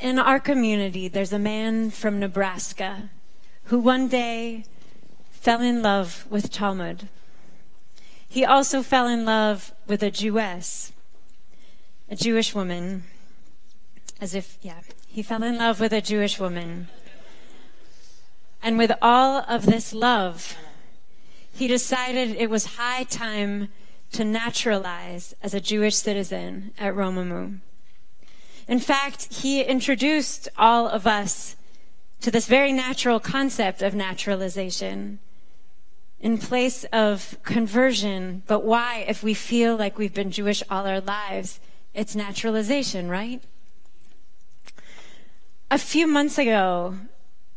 in our community, there's a man from Nebraska who one day fell in love with Talmud. He also fell in love with a Jewess, a Jewish woman. As if, yeah, he fell in love with a Jewish woman. And with all of this love, he decided it was high time to naturalize as a Jewish citizen at Romemu. In fact, he introduced all of us to this very natural concept of naturalization in place of conversion. But why, if we feel like we've been Jewish all our lives? It's naturalization, right? A few months ago,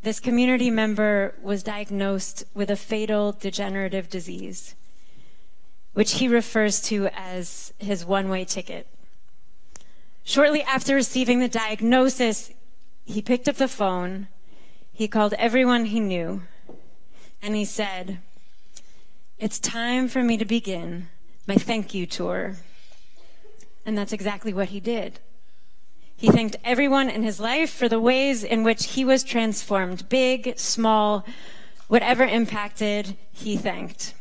this community member was diagnosed with a fatal degenerative disease, which he refers to as his one way ticket. Shortly after receiving the diagnosis, he picked up the phone, he called everyone he knew, and he said, It's time for me to begin my thank you tour. And that's exactly what he did. He thanked everyone in his life for the ways in which he was transformed, big, small, whatever impacted, he thanked.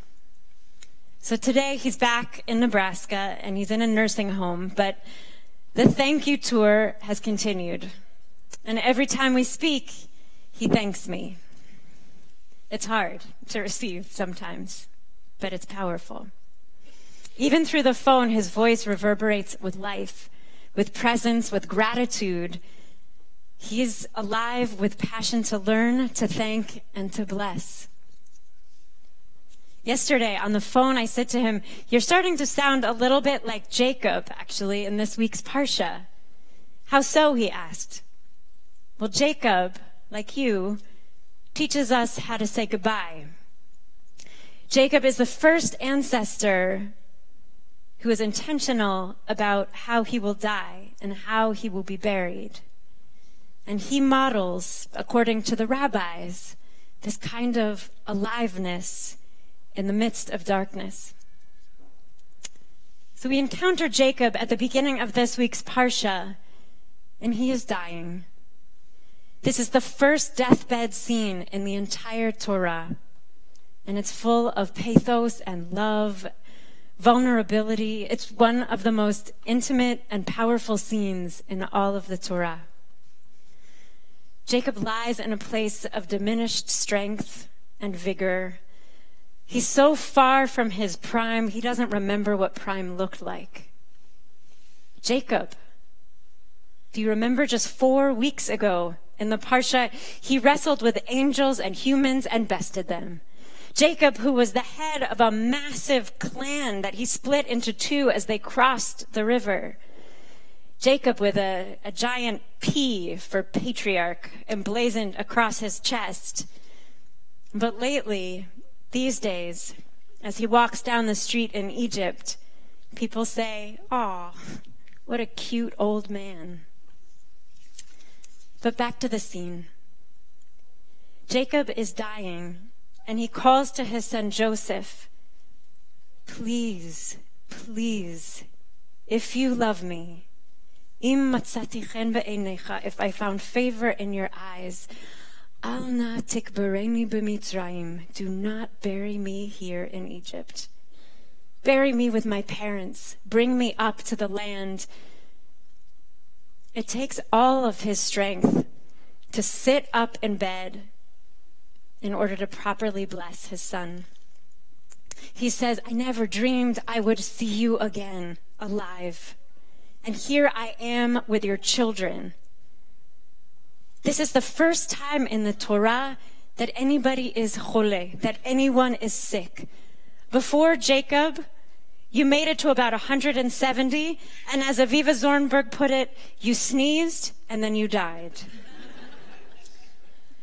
So today he's back in Nebraska and he's in a nursing home, but the thank you tour has continued. And every time we speak, he thanks me. It's hard to receive sometimes, but it's powerful. Even through the phone, his voice reverberates with life, with presence, with gratitude. He's alive with passion to learn, to thank, and to bless. Yesterday on the phone, I said to him, You're starting to sound a little bit like Jacob, actually, in this week's Parsha. How so? He asked. Well, Jacob, like you, teaches us how to say goodbye. Jacob is the first ancestor who is intentional about how he will die and how he will be buried. And he models, according to the rabbis, this kind of aliveness in the midst of darkness. So we encounter Jacob at the beginning of this week's Parsha, and he is dying. This is the first deathbed scene in the entire Torah, and it's full of pathos and love, vulnerability. It's one of the most intimate and powerful scenes in all of the Torah. Jacob lies in a place of diminished strength and vigor He's so far from his prime, he doesn't remember what prime looked like. Jacob, do you remember just four weeks ago in the Parsha, he wrestled with angels and humans and bested them. Jacob, who was the head of a massive clan that he split into two as they crossed the river. Jacob with a, a giant P for patriarch emblazoned across his chest. But lately, these days, as he walks down the street in Egypt, people say, Aw, what a cute old man. But back to the scene. Jacob is dying, and he calls to his son Joseph, Please, please, if you love me, if I found favor in your eyes, Al na tikbareni b'mitzrayim. Do not bury me here in Egypt. Bury me with my parents. Bring me up to the land. It takes all of his strength to sit up in bed in order to properly bless his son. He says, I never dreamed I would see you again alive. And here I am with your children. This is the first time in the Torah that anybody is chole, that anyone is sick. Before Jacob, you made it to about 170, and as Avivah Zornberg put it, you sneezed and then you died.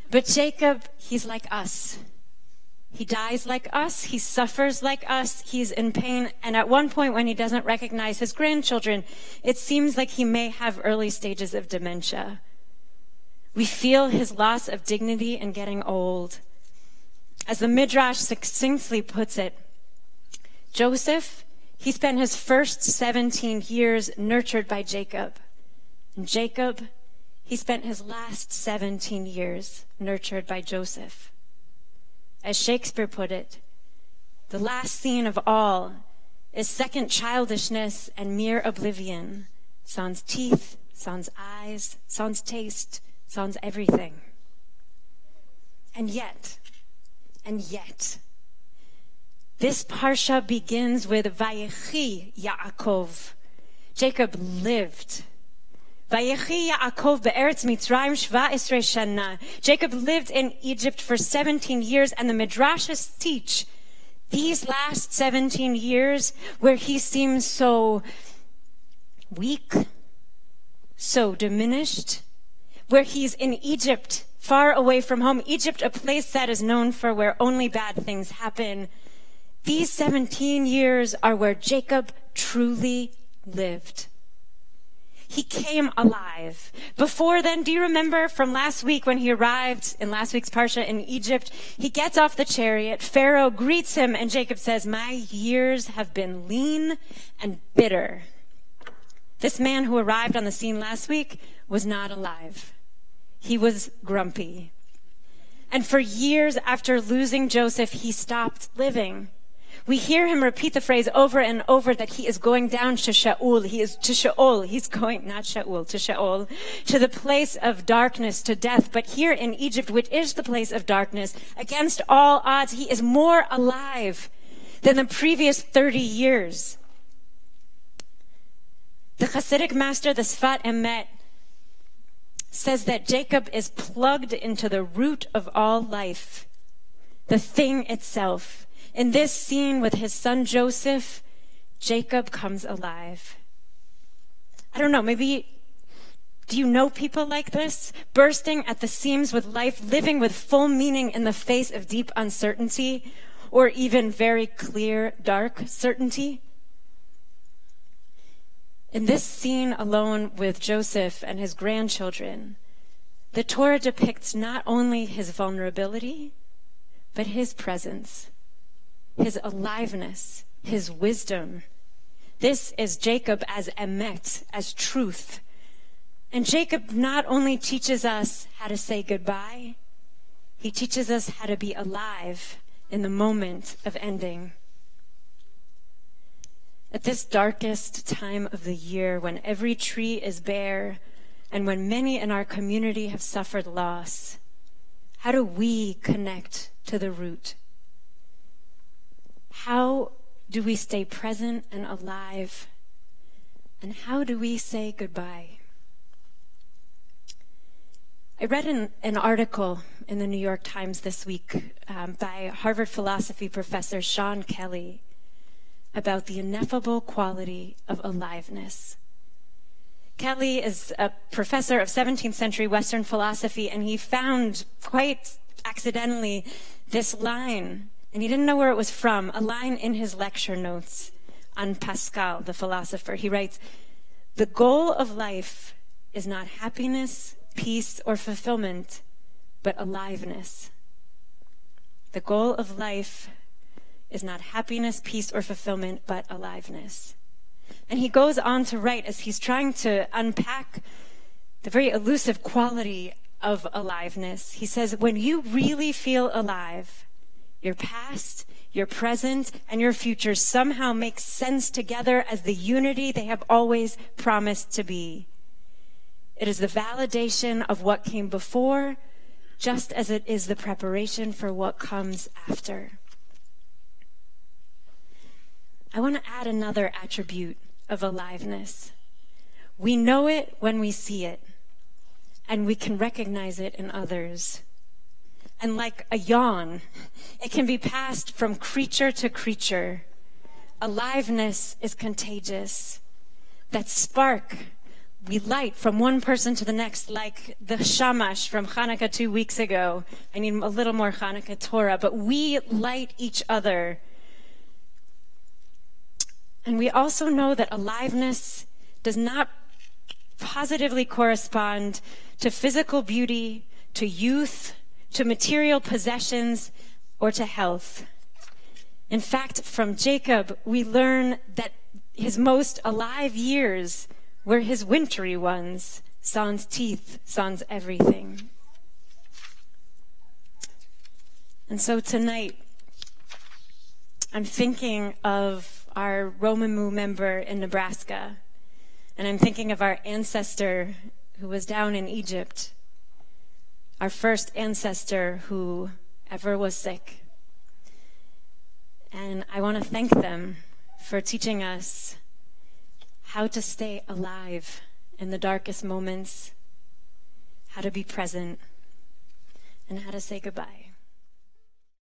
but Jacob, he's like us. He dies like us. He suffers like us. He's in pain. And at one point, when he doesn't recognize his grandchildren, it seems like he may have early stages of dementia. We feel his loss of dignity in getting old. As the Midrash succinctly puts it, Joseph, he spent his first 17 years nurtured by Jacob. And Jacob, he spent his last 17 years nurtured by Joseph. As Shakespeare put it, the last scene of all is second childishness and mere oblivion, sans teeth, sans eyes, sans taste, sans everything. And yet, and yet, this parsha begins with Vayechi Yaakov. Jacob lived. Vayechi Yaakov be'eretz Mitzrayim shva esrei shana. Jacob lived in Egypt for 17 years, and the midrashes teach these last 17 years where he seems so weak, so diminished, where he's in Egypt, far away from home. Egypt, a place that is known for where only bad things happen. These 17 years are where Jacob truly lived. He came alive. Before then, do you remember from last week when he arrived in last week's Parsha in Egypt? He gets off the chariot. Pharaoh greets him and Jacob says, my years have been lean and bitter. This man who arrived on the scene last week was not alive. He was grumpy. And for years after losing Joseph, he stopped living. We hear him repeat the phrase over and over that he is going down to Sheol. He is to Sheol. He's going, not Shaul, to Sheol, to the place of darkness, to death. But here in Egypt, which is the place of darkness, against all odds, he is more alive than the previous 30 years. The Hasidic master, the Sfat Emet, says that Jacob is plugged into the root of all life, the thing itself. In this scene with his son Joseph, Jacob comes alive. I don't know, maybe do you know people like this? Bursting at the seams with life, living with full meaning in the face of deep uncertainty, or even very clear, dark certainty? In this scene alone with Joseph and his grandchildren, the Torah depicts not only his vulnerability, but his presence his aliveness, his wisdom. This is Jacob as emet, as truth. And Jacob not only teaches us how to say goodbye, he teaches us how to be alive in the moment of ending. At this darkest time of the year, when every tree is bare and when many in our community have suffered loss, how do we connect to the root? How do we stay present and alive? And how do we say goodbye? I read an, an article in the New York Times this week um, by Harvard philosophy professor Sean Kelly about the ineffable quality of aliveness. Kelly is a professor of 17th century Western philosophy, and he found quite accidentally this line and he didn't know where it was from, a line in his lecture notes on Pascal, the philosopher. He writes, The goal of life is not happiness, peace, or fulfillment, but aliveness. The goal of life is not happiness, peace, or fulfillment, but aliveness. And he goes on to write as he's trying to unpack the very elusive quality of aliveness. He says, When you really feel alive, your past, your present, and your future somehow make sense together as the unity they have always promised to be. It is the validation of what came before, just as it is the preparation for what comes after. I want to add another attribute of aliveness. We know it when we see it, and we can recognize it in others and like a yawn, it can be passed from creature to creature. Aliveness is contagious. That spark we light from one person to the next, like the shamash from Hanukkah two weeks ago. I need a little more Hanukkah Torah, but we light each other. And we also know that aliveness does not positively correspond to physical beauty, to youth, to material possessions, or to health. In fact, from Jacob, we learn that his most alive years were his wintry ones, sans teeth, sans everything. And so tonight, I'm thinking of our Romemu member in Nebraska, and I'm thinking of our ancestor who was down in Egypt, our first ancestor who ever was sick. And I want to thank them for teaching us how to stay alive in the darkest moments, how to be present, and how to say goodbye.